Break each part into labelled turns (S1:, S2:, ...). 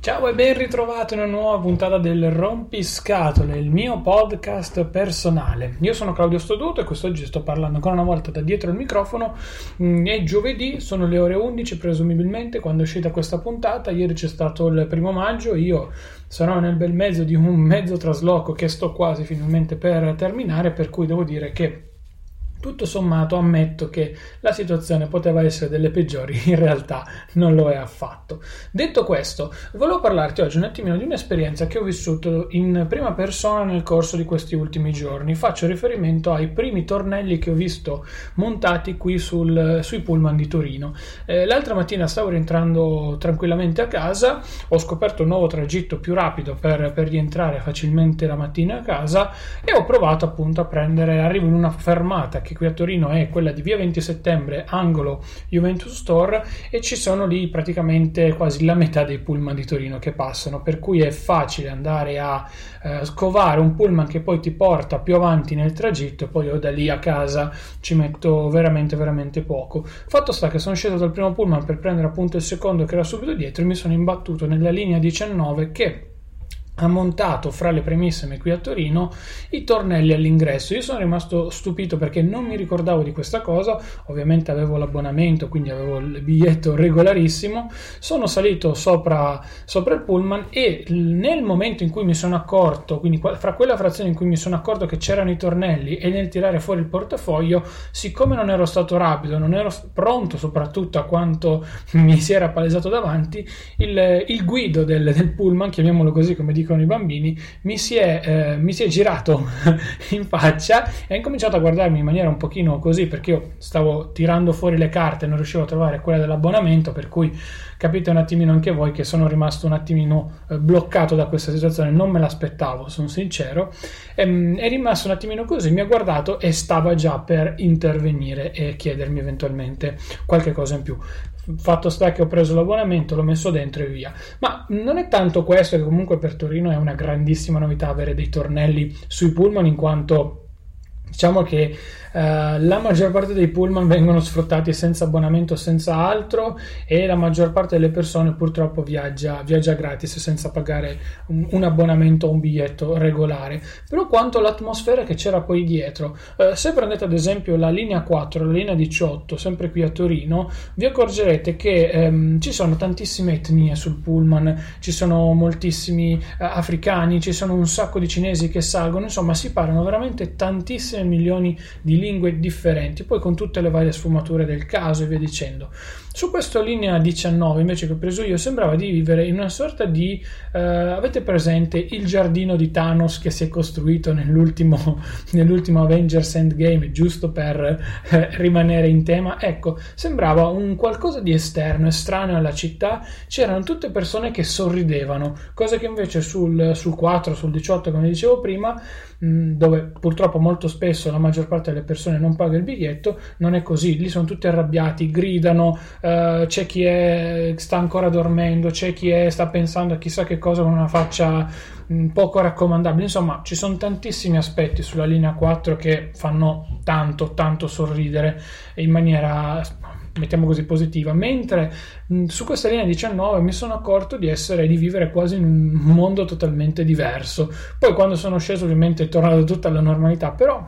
S1: Ciao e ben ritrovato in una nuova puntata del Rompiscatole, il mio podcast personale. Io sono Claudio Stoduto e quest'oggi sto parlando ancora una volta da dietro il microfono. Mm, È giovedì, sono le ore 11 presumibilmente quando è uscita questa puntata. Ieri c'è stato il primo maggio, io sarò nel bel mezzo di un mezzo trasloco che sto quasi finalmente per terminare, per cui devo dire che tutto sommato ammetto che la situazione poteva essere delle peggiori, in realtà non lo è affatto. Detto questo, volevo parlarti oggi un attimino di un'esperienza che ho vissuto in prima persona nel corso di questi ultimi giorni. Faccio riferimento ai primi tornelli che ho visto montati qui sul, sui pullman di Torino. Eh, l'altra mattina stavo rientrando tranquillamente a casa, ho scoperto un nuovo tragitto più rapido per, per rientrare facilmente la mattina a casa e ho provato appunto a prendere, arrivo in una fermata che qui a Torino è quella di via 20 settembre, angolo Juventus Store, e ci sono lì praticamente quasi la metà dei pullman di Torino che passano, per cui è facile andare a eh, scovare un pullman che poi ti porta più avanti nel tragitto poi io da lì a casa ci metto veramente veramente poco. Fatto sta che sono sceso dal primo pullman per prendere appunto il secondo che era subito dietro e mi sono imbattuto nella linea 19 che ha montato fra le premissime qui a Torino i tornelli all'ingresso. Io sono rimasto stupito perché non mi ricordavo di questa cosa, ovviamente avevo l'abbonamento, quindi avevo il biglietto regolarissimo. Sono salito sopra, sopra il pullman e nel momento in cui mi sono accorto, quindi fra quella frazione in cui mi sono accorto che c'erano i tornelli e nel tirare fuori il portafoglio, siccome non ero stato rapido, non ero pronto soprattutto a quanto mi si era palesato davanti, il, il guido del, del pullman, chiamiamolo così come dico dicono i bambini, mi si è, eh, mi si è girato in faccia e ha incominciato a guardarmi in maniera un pochino così perché io stavo tirando fuori le carte e non riuscivo a trovare quella dell'abbonamento, per cui capite un attimino anche voi che sono rimasto un attimino eh, bloccato da questa situazione, non me l'aspettavo, sono sincero, e, è rimasto un attimino così, mi ha guardato e stava già per intervenire e chiedermi eventualmente qualche cosa in più fatto sta che ho preso l'abbonamento, l'ho messo dentro e via. Ma non è tanto questo che comunque per Torino è una grandissima novità avere dei tornelli sui pullman in quanto diciamo che Uh, la maggior parte dei pullman vengono sfruttati senza abbonamento, senza altro e la maggior parte delle persone purtroppo viaggia, viaggia gratis senza pagare un, un, abbonamento o un biglietto regolare. Però quanto l'atmosfera che c'era poi dietro, uh, se prendete ad esempio la linea 4, la linea 18, sempre qui a Torino, vi accorgerete che um, ci sono tantissime etnie sul pullman, ci sono moltissimi uh, africani, ci sono un sacco di cinesi che salgono, insomma si parlano veramente tantissime tantissimi milioni di lingue differenti, poi con tutte le varie sfumature del caso e via dicendo. Su questa linea 19 invece che ho preso io sembrava di vivere in una sorta di eh, avete presente il giardino di Thanos che si è costruito nell'ultimo, nell'ultimo Avengers Endgame giusto per eh, rimanere in tema ecco sembrava un qualcosa di esterno estraneo alla città c'erano tutte persone che sorridevano cosa che invece sul, sul 4 sul 18 come dicevo prima mh, dove purtroppo molto spesso la maggior parte delle persone non paga il biglietto non è così lì sono tutti arrabbiati gridano eh, c'è chi è, sta ancora dormendo, c'è chi è, sta pensando a chissà che cosa con una faccia mh, poco raccomandabile. Insomma, ci sono tantissimi aspetti sulla linea 4 che fanno tanto, tanto sorridere in maniera mettiamo così positiva mentre mh, su questa linea 19 mi sono accorto di essere di vivere quasi in un mondo totalmente diverso poi quando sono sceso ovviamente è tornato tutta la normalità però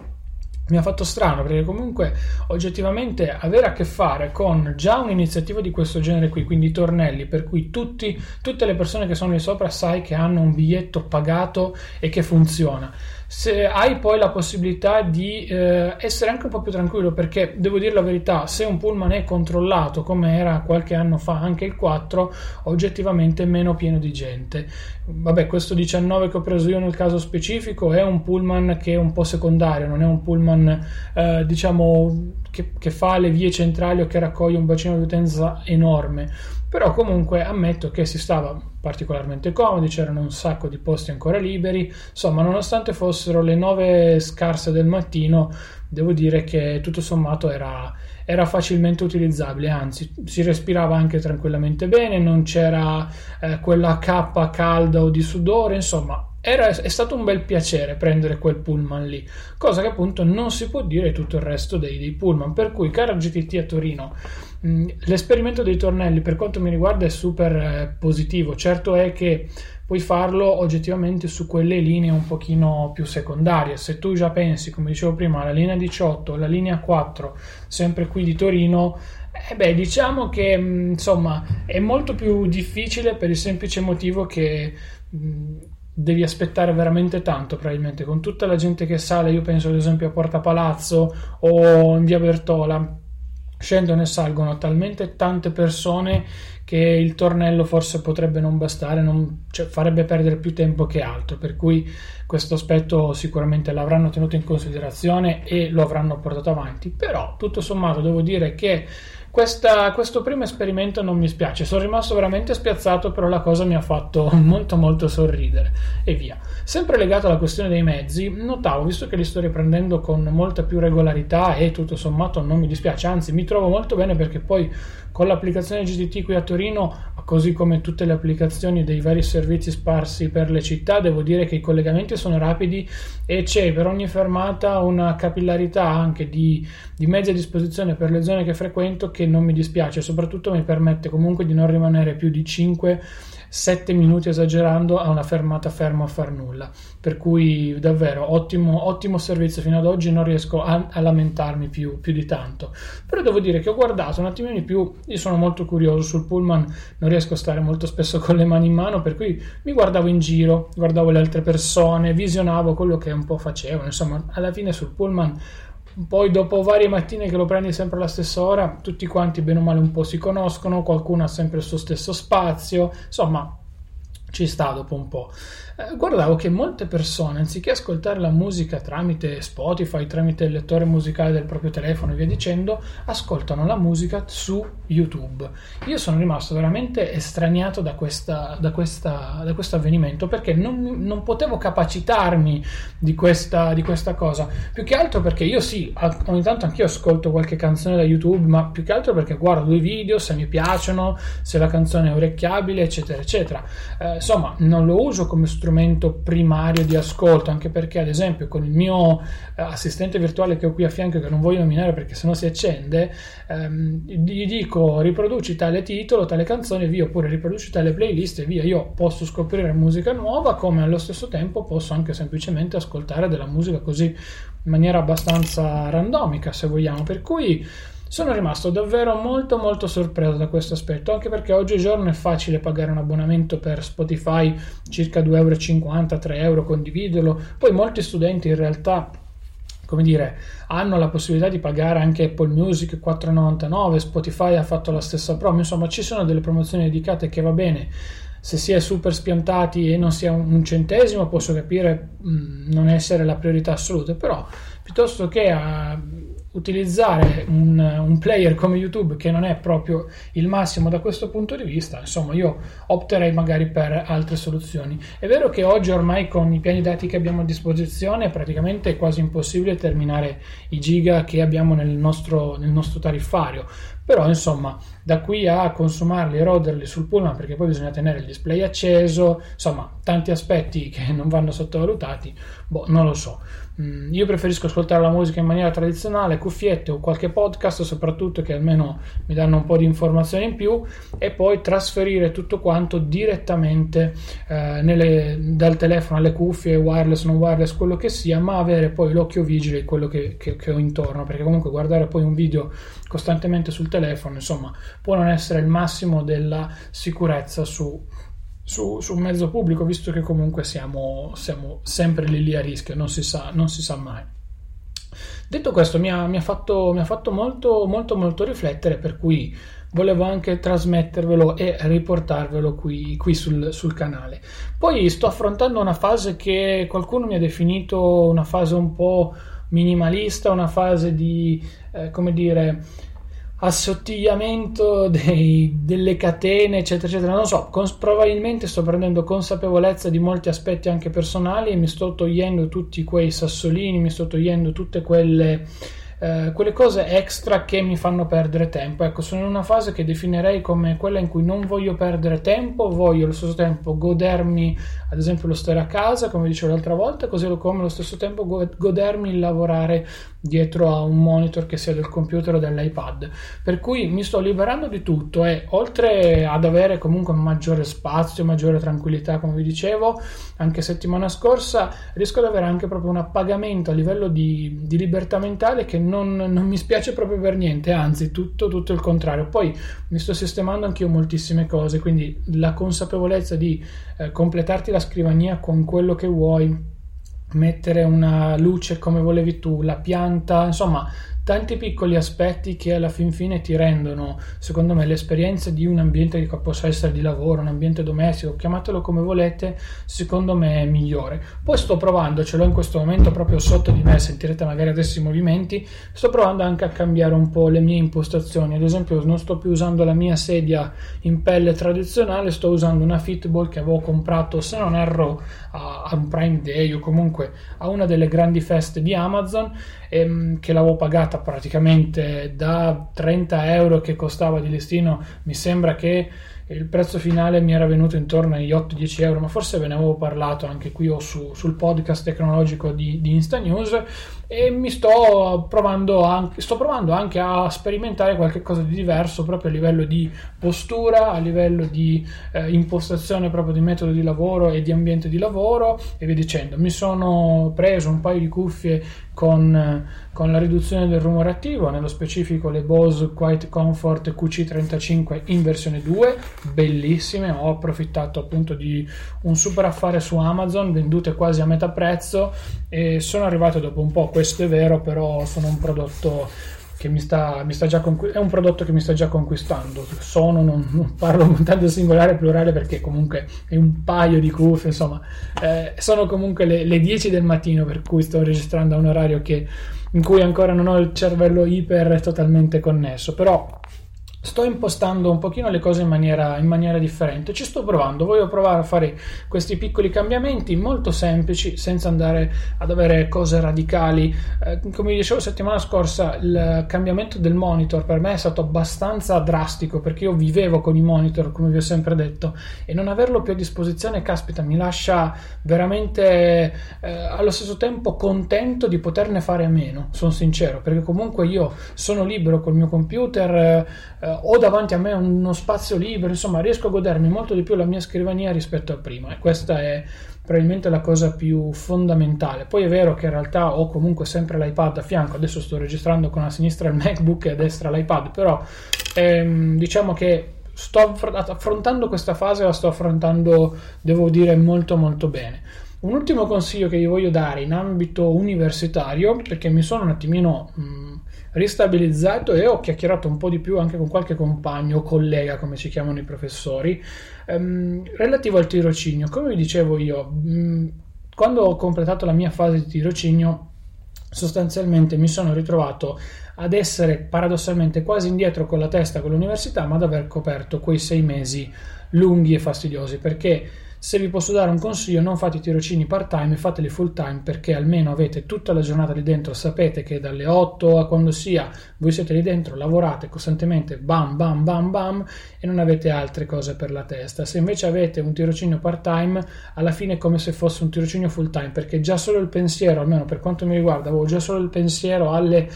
S1: mi ha fatto strano perché comunque oggettivamente avere a che fare con già un'iniziativa di questo genere qui, quindi tornelli, per cui tutti, tutte le persone che sono lì sopra sai che hanno un biglietto pagato e che funziona se hai poi la possibilità di eh, essere anche un po' più tranquillo perché devo dire la verità se un pullman è controllato come era qualche anno fa anche il 4 oggettivamente è meno pieno di gente. Vabbè questo 19 che ho preso io nel caso specifico è un pullman che è un po' secondario non è un pullman eh, diciamo che, che fa le vie centrali o che raccoglie un bacino di utenza enorme però comunque ammetto che si stava particolarmente comodi, c'erano un sacco di posti ancora liberi, insomma nonostante fossero le nove scarse del mattino, devo dire che tutto sommato era, era facilmente utilizzabile, anzi si respirava anche tranquillamente bene, non c'era eh, quella cappa calda o di sudore, insomma era, è stato un bel piacere prendere quel pullman lì, cosa che appunto non si può dire tutto il resto dei, dei pullman, per cui cara GTT a Torino, mh, l'esperimento dei tornelli per quanto mi riguarda è super eh, positivo, certo è che puoi farlo oggettivamente su quelle linee un pochino più secondarie, se tu già pensi, come dicevo prima, alla linea 18, alla linea 4, sempre qui di Torino, eh beh, diciamo che insomma è molto più difficile per il semplice motivo che mh, devi aspettare veramente tanto probabilmente. Con tutta la gente che sale io penso ad esempio a Porta Palazzo o in via Bertola scendono e salgono talmente tante persone che il tornello forse potrebbe non bastare non, cioè, farebbe perdere più tempo che altro. Per cui questo aspetto sicuramente l'avranno tenuto in considerazione e lo avranno portato avanti. Però tutto sommato devo dire che questa, questo primo esperimento non mi spiace, sono rimasto veramente spiazzato, però la cosa mi ha fatto molto molto sorridere e via. Sempre legato alla questione dei mezzi, notavo, visto che li sto riprendendo con molta più regolarità e tutto sommato non mi dispiace, anzi mi trovo molto bene perché poi con l'applicazione GTT qui a Torino, così come tutte le applicazioni dei vari servizi sparsi per le città, devo dire che i collegamenti sono rapidi e c'è per ogni fermata una capillarità anche di, di mezzi a disposizione per le zone che frequento che non mi dispiace, soprattutto mi permette comunque di non rimanere più di 5 7 minuti esagerando a una fermata fermo a far nulla. Per cui davvero ottimo, ottimo servizio fino ad oggi, non riesco a, a lamentarmi più, più, di tanto. Però devo dire che ho guardato un attimino di più, io sono molto curioso sul pullman, non riesco a stare molto spesso con le mani in mano, per cui mi guardavo in giro, guardavo le altre persone, visionavo quello che un po' facevano, insomma alla fine sul pullman poi dopo varie mattine che lo prendi sempre alla stessa ora, tutti quanti bene o male un po' si conoscono, qualcuno ha sempre il suo stesso spazio, insomma ci sta dopo un po'. Eh, guardavo che molte persone, anziché ascoltare la musica tramite Spotify, tramite il lettore musicale del proprio telefono e via dicendo, ascoltano la musica su YouTube. Io sono rimasto veramente estraniato da, questa, da, questa, da questo avvenimento perché non, non potevo capacitarmi di questa, di questa, cosa. Più che altro perché io sì, ogni tanto anch'io ascolto qualche canzone da YouTube, ma più che altro perché guardo i video, se mi piacciono, se la canzone è orecchiabile, eccetera, eccetera. Eh, insomma, non lo uso come strumento strumento primario di ascolto, anche perché ad esempio con il mio eh, assistente virtuale che ho qui a fianco, che non voglio nominare perché sennò si accende, ehm, gli dico riproduci tale titolo, tale canzone, via, oppure riproduci tale playlist e via. Io posso scoprire musica nuova, come allo stesso tempo posso anche semplicemente ascoltare della musica così in maniera abbastanza randomica, se vogliamo. Per cui sono rimasto davvero molto molto sorpreso da questo aspetto, anche perché oggigiorno è facile pagare un abbonamento per Spotify circa 2,50 euro, 3 euro, condividerlo. Poi molti studenti in realtà come dire, hanno la possibilità di pagare anche Apple Music 4,99, Spotify ha fatto la stessa promo, insomma ci sono delle promozioni dedicate che va bene. Se si è super spiantati e non sia un centesimo, posso capire mh, mm, non essere la priorità assoluta, però piuttosto che a utilizzare un, un, player come YouTube che non è proprio il massimo da questo punto di vista, insomma io opterei magari per altre soluzioni. È vero che oggi ormai con i piani dati che abbiamo a disposizione è praticamente quasi impossibile terminare i giga che abbiamo nel nostro, nel nostro tariffario, però insomma da qui a consumarli e roderli sul pullman perché poi bisogna tenere il display acceso, insomma tanti aspetti che non vanno sottovalutati, boh, non lo so. Mm, io preferisco ascoltare la musica in maniera tradizionale, cuffiette o qualche podcast, soprattutto che almeno mi danno un po' di informazioni in più, e poi trasferire tutto quanto direttamente eh, nelle, dal telefono alle cuffie, wireless, non wireless, quello che sia, ma avere poi l'occhio vigile quello che, che, che ho intorno, perché comunque guardare poi un video costantemente sul telefono, insomma, può non essere il massimo della sicurezza su su, su, un mezzo pubblico, visto che comunque siamo, siamo sempre lì, lì a rischio, non si sa, non si sa mai. Detto questo, mi ha, mi ha, fatto, mi ha fatto molto, molto, molto riflettere, per cui volevo anche trasmettervelo e riportarvelo qui, qui sul, sul, canale. Poi sto affrontando una fase che qualcuno mi ha definito una fase un po' minimalista, una fase di, eh, come dire, assottigliamento dei, delle catene, eccetera, eccetera. Non so, cons- probabilmente sto prendendo consapevolezza di molti aspetti anche personali e mi sto togliendo tutti quei sassolini, mi sto togliendo tutte quelle eh, quelle cose extra che mi fanno perdere tempo. Ecco, sono in una fase che definirei come quella in cui non voglio perdere tempo, voglio allo stesso tempo godermi, ad esempio, lo stare a casa, come dicevo l'altra volta, così come allo stesso tempo godermi il lavorare dietro a un monitor che sia del computer o dell'iPad. Per cui mi sto liberando di tutto e oltre ad avere comunque maggiore spazio, maggiore tranquillità, come vi dicevo, anche settimana scorsa riesco ad avere anche proprio un appagamento a livello di, di libertà mentale che non, mi spiace proprio per niente, anzi tutto, tutto il contrario. Poi mi sto sistemando anche io moltissime cose, quindi la consapevolezza di eh, completarti la scrivania con quello che vuoi, mettere una luce come volevi tu, la pianta, insomma tanti piccoli aspetti che alla fin fine ti rendono, secondo me, l'esperienza di un ambiente che possa essere di lavoro, un ambiente domestico, chiamatelo come volete, secondo me è migliore. Poi sto provando, ce l'ho in questo momento proprio sotto di me, sentirete magari adesso i movimenti, sto provando anche a cambiare un po' le mie impostazioni, ad esempio non sto più usando la mia sedia in pelle tradizionale, sto usando una Fitball che avevo comprato, se non erro, a, un Prime Day o comunque a una delle grandi feste di Amazon ehm, che l'avevo pagata praticamente da 30 euro che costava di listino mi sembra che il prezzo finale mi era venuto intorno agli 8-10 euro, ma forse ve ne avevo parlato anche qui o su, sul podcast tecnologico di, di Insta News e mi sto provando, anche, sto provando anche a sperimentare qualcosa di diverso proprio a livello di postura, a livello di eh, impostazione proprio di metodo di lavoro e di ambiente di lavoro e via dicendo. Mi sono preso un paio di cuffie con, con, la riduzione del rumore attivo, nello specifico le Bose Quiet Comfort QC35 in versione 2, bellissime, ho approfittato appunto di un super affare su Amazon, vendute quasi a metà prezzo e sono arrivato dopo un po', questo è vero, però sono un prodotto che mi sta, mi sta già conqu- è un prodotto che mi sta già conquistando. Sono, non, non parlo tanto singolare e plurale perché comunque è un paio di cuffie, insomma, eh, sono comunque le, le 10 del mattino per cui sto registrando a un orario che, in cui ancora non ho il cervello iper totalmente connesso, però sto impostando un pochino le cose in maniera, in maniera, differente. Ci sto provando, voglio provare a fare questi piccoli cambiamenti molto semplici, senza andare ad avere cose radicali. Eh, come dicevo settimana scorsa, il cambiamento del monitor per me è stato abbastanza drastico perché io vivevo con i monitor, come vi ho sempre detto, e non averlo più a disposizione, caspita, mi lascia veramente eh, allo stesso tempo contento di poterne fare a meno, sono sincero, perché comunque io sono libero col mio computer. Eh, eh, ho davanti a me uno spazio libero, insomma riesco a godermi molto di più la mia scrivania rispetto a prima e questa è probabilmente la cosa più fondamentale. Poi è vero che in realtà ho comunque sempre l'iPad a fianco, adesso sto registrando con a sinistra il MacBook e a destra l'iPad, però ehm, diciamo che sto affrontando questa fase, la sto affrontando, devo dire, molto molto bene. Un ultimo consiglio che vi voglio dare in ambito universitario, perché mi sono un attimino mh, ristabilizzato e ho chiacchierato un po' di più anche con qualche compagno o collega, come si chiamano i professori, ehm, relativo al tirocinio. Come vi dicevo io, mh, quando ho completato la mia fase di tirocinio, sostanzialmente mi sono ritrovato ad essere paradossalmente quasi indietro con la testa con l'università, ma ad aver coperto quei sei mesi lunghi e fastidiosi perché se vi posso dare un consiglio, non fate i tirocini part time, fateli full time perché almeno avete tutta la giornata lì dentro, sapete che dalle 8 a quando sia voi siete lì dentro, lavorate costantemente bam bam bam bam e non avete altre cose per la testa. Se invece avete un tirocinio part time, alla fine è come se fosse un tirocinio full time perché già solo il pensiero, almeno per quanto mi riguarda, avevo già solo il pensiero alle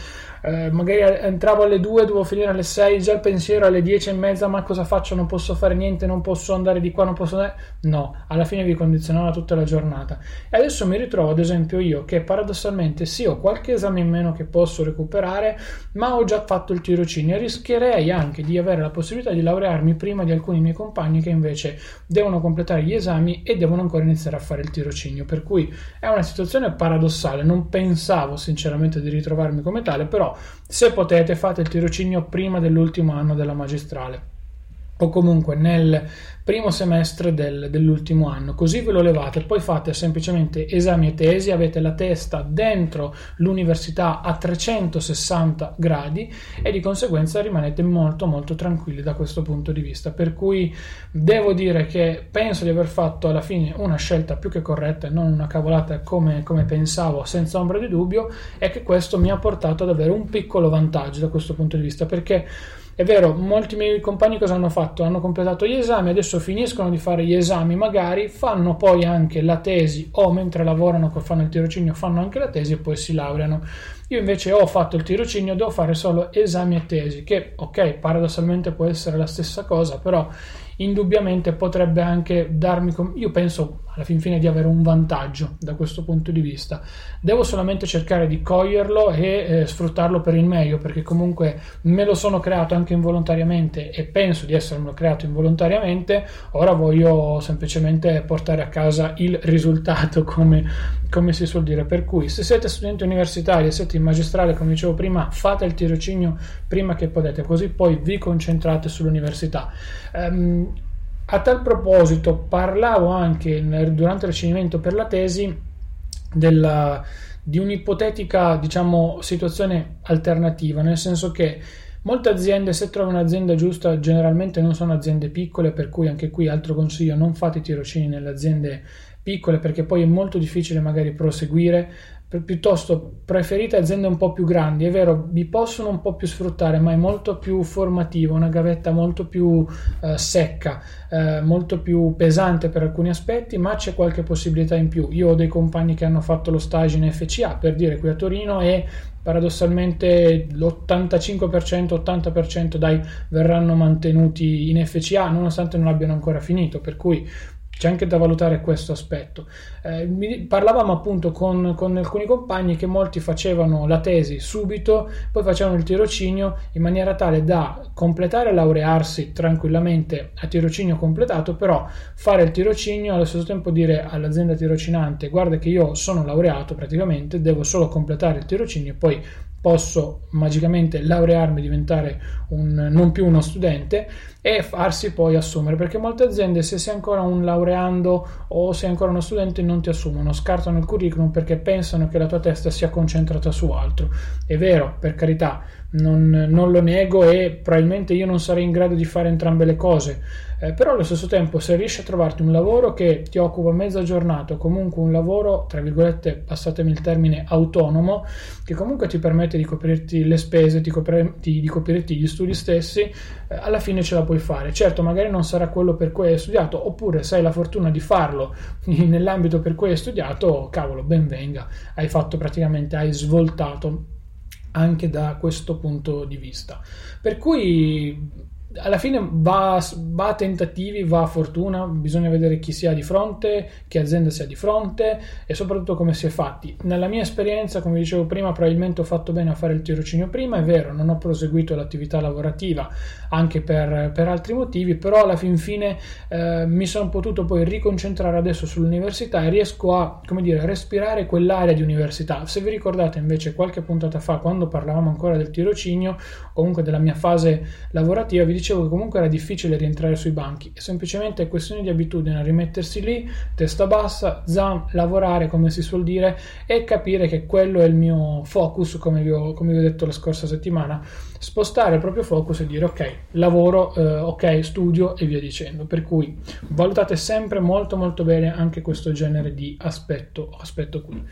S1: eh, magari entravo alle 2, dovevo finire alle 6, già il pensiero alle 10 e mezza, ma cosa faccio? Non posso fare niente, non posso andare di qua, non posso andare... No, alla fine vi condizionava tutta la giornata. E adesso mi ritrovo, ad esempio, io che paradossalmente sì, ho qualche esame in meno che posso recuperare, ma ho già fatto il tirocinio e rischierei anche di avere la possibilità di laurearmi prima di alcuni miei compagni che invece devono completare gli esami e devono ancora iniziare a fare il tirocinio. Per cui è una situazione paradossale, non pensavo sinceramente di ritrovarmi come tale, però se potete fate il tirocinio prima dell'ultimo anno della magistrale o comunque nel primo semestre del, dell'ultimo anno, così ve lo levate, poi fate semplicemente esami e tesi, avete la testa dentro l'università a 360 gradi e di conseguenza rimanete molto molto tranquilli da questo punto di vista. Per cui devo dire che penso di aver fatto alla fine una scelta più che corretta e non una cavolata come, come pensavo senza ombra di dubbio e che questo mi ha portato ad avere un piccolo vantaggio da questo punto di vista perché è vero, molti miei compagni cosa hanno fatto? Hanno completato gli esami, adesso finiscono di fare gli esami, magari fanno poi anche la tesi o mentre lavorano, fanno il tirocinio, fanno anche la tesi e poi si laureano. Io invece ho fatto il tirocinio, devo fare solo esami e tesi, che ok, paradossalmente può essere la stessa cosa, però indubbiamente potrebbe anche darmi, io penso alla fin fine di avere un vantaggio da questo punto di vista. Devo solamente cercare di coglierlo e eh, sfruttarlo per il meglio, perché comunque me lo sono creato anche involontariamente e penso di essermelo creato involontariamente, ora voglio semplicemente portare a casa il risultato, come, come si suol dire. Per cui se siete studenti universitari e siete in magistrale, come dicevo prima, fate il tirocinio prima che potete, così poi vi concentrate sull'università. Um, a tal proposito, parlavo anche durante il ricevimento per la tesi della, di un'ipotetica diciamo, situazione alternativa, nel senso che molte aziende, se trovano un'azienda giusta, generalmente non sono aziende piccole, per cui anche qui altro consiglio, non fate tirocini nelle aziende piccole perché poi è molto difficile magari proseguire. Piuttosto preferite aziende un po' più grandi, è vero, vi possono un po' più sfruttare, ma è molto più formativa, una gavetta molto più eh, secca, eh, molto più pesante per alcuni aspetti, ma c'è qualche possibilità in più. Io ho dei compagni che hanno fatto lo stage in FCA, per dire qui a Torino, e paradossalmente l'85%, 80% dai verranno mantenuti in FCA, nonostante non abbiano ancora finito, per cui c'è anche da valutare questo aspetto. Eh, parlavamo appunto con, con, alcuni compagni che molti facevano la tesi subito, poi facevano il tirocinio in maniera tale da completare e laurearsi tranquillamente a tirocinio completato, però fare il tirocinio allo stesso tempo dire all'azienda tirocinante guarda che io sono laureato praticamente, devo solo completare il tirocinio e poi posso magicamente laurearmi, diventare un, non più uno studente e farsi poi assumere, perché molte aziende se sei ancora un laureando o sei ancora uno studente non ti assumono, scartano il curriculum perché pensano che la tua testa sia concentrata su altro. È vero, per carità, non, non lo nego e probabilmente io non sarei in grado di fare entrambe le cose, eh, però allo stesso tempo se riesci a trovarti un lavoro che ti occupa mezza giornata comunque un lavoro, tra virgolette, passatemi il termine, autonomo, che comunque ti permette di coprirti le spese, di, coprirti, di coprirti gli studi stessi, eh, alla fine ce la puoi fare. Certo, magari non sarà quello per cui hai studiato, oppure se hai la fortuna di farlo nell'ambito per cui hai studiato, cavolo, ben venga, hai fatto praticamente, hai svoltato anche da questo punto di vista. Per cui alla fine va, va, a tentativi, va a fortuna, bisogna vedere chi si ha di fronte, che azienda si ha di fronte e soprattutto come si è fatti. Nella mia esperienza, come dicevo prima, probabilmente ho fatto bene a fare il tirocinio prima, è vero, non ho proseguito l'attività lavorativa anche per, per altri motivi, però alla fin fine eh, mi sono potuto poi riconcentrare adesso sull'università e riesco a, come dire, respirare quell'area di università. Se vi ricordate invece qualche puntata fa, quando parlavamo ancora del tirocinio, comunque della mia fase lavorativa, vi dicevo che comunque era difficile rientrare sui banchi, è semplicemente questione di abitudine, rimettersi lì, testa bassa, zam, lavorare come si suol dire e capire che quello è il mio focus, come vi ho, come vi ho detto la scorsa settimana, spostare il proprio focus e dire ok, lavoro, eh, ok, studio e via dicendo. Per cui valutate sempre molto molto bene anche questo genere di aspetto, aspetto qui.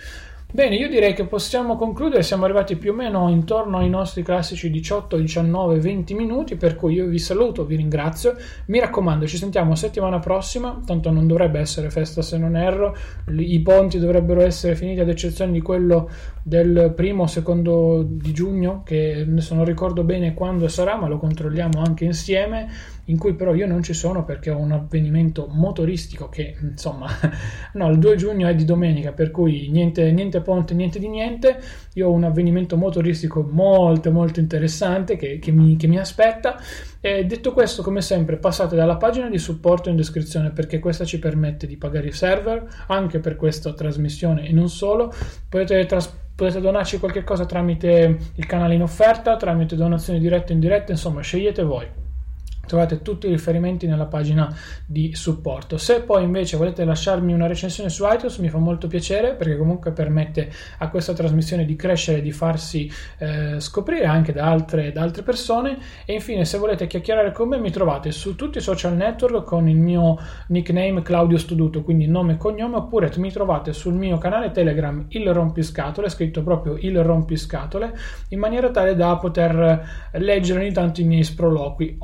S1: Bene, io direi che possiamo concludere, siamo arrivati più o meno intorno ai nostri classici 18, 19, 20 minuti, per cui io vi saluto, vi ringrazio, mi raccomando, ci sentiamo settimana prossima, tanto non dovrebbe essere festa se non erro, i ponti dovrebbero essere finiti ad eccezione di quello del primo o secondo di giugno, che adesso non ricordo bene quando sarà, ma lo controlliamo anche insieme in cui però io non ci sono perché ho un avvenimento motoristico che insomma no il 2 giugno è di domenica per cui niente, niente ponte niente di niente. Io ho un avvenimento motoristico molto molto interessante che, che, mi, che mi aspetta. E detto questo come sempre passate dalla pagina di supporto in descrizione perché questa ci permette di pagare i server anche per questa trasmissione e non solo. Potete trasmettere potete donarci qualche cosa tramite il canale in offerta, tramite donazioni dirette e indirette, insomma scegliete voi. Trovate tutti i riferimenti nella pagina di supporto. Se poi invece volete lasciarmi una recensione su iTunes mi fa molto piacere perché comunque permette a questa trasmissione di crescere e di farsi eh, scoprire anche da altre, da altre, persone. E infine se volete chiacchierare con me mi trovate su tutti i social network con il mio nickname Claudio Studuto, quindi nome e cognome, oppure mi trovate sul mio canale Telegram il rompiscatole, scritto proprio il rompiscatole, in maniera tale da poter leggere ogni tanto i miei sproloqui.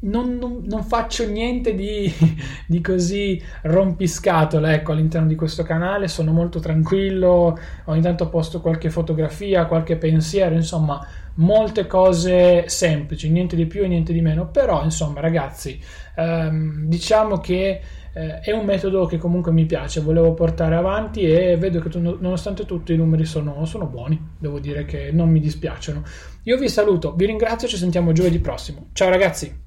S1: Non, non, non, faccio niente di, di, così rompiscatole ecco, all'interno di questo canale, sono molto tranquillo, ogni tanto posto qualche fotografia, qualche pensiero, insomma molte cose semplici, niente di più e niente di meno, però insomma ragazzi ehm, diciamo che eh, è un metodo che comunque mi piace, volevo portare avanti e vedo che nonostante tutto i numeri sono, sono buoni, devo dire che non mi dispiacciono. Io vi saluto, vi ringrazio ci sentiamo giovedì prossimo. Ciao ragazzi!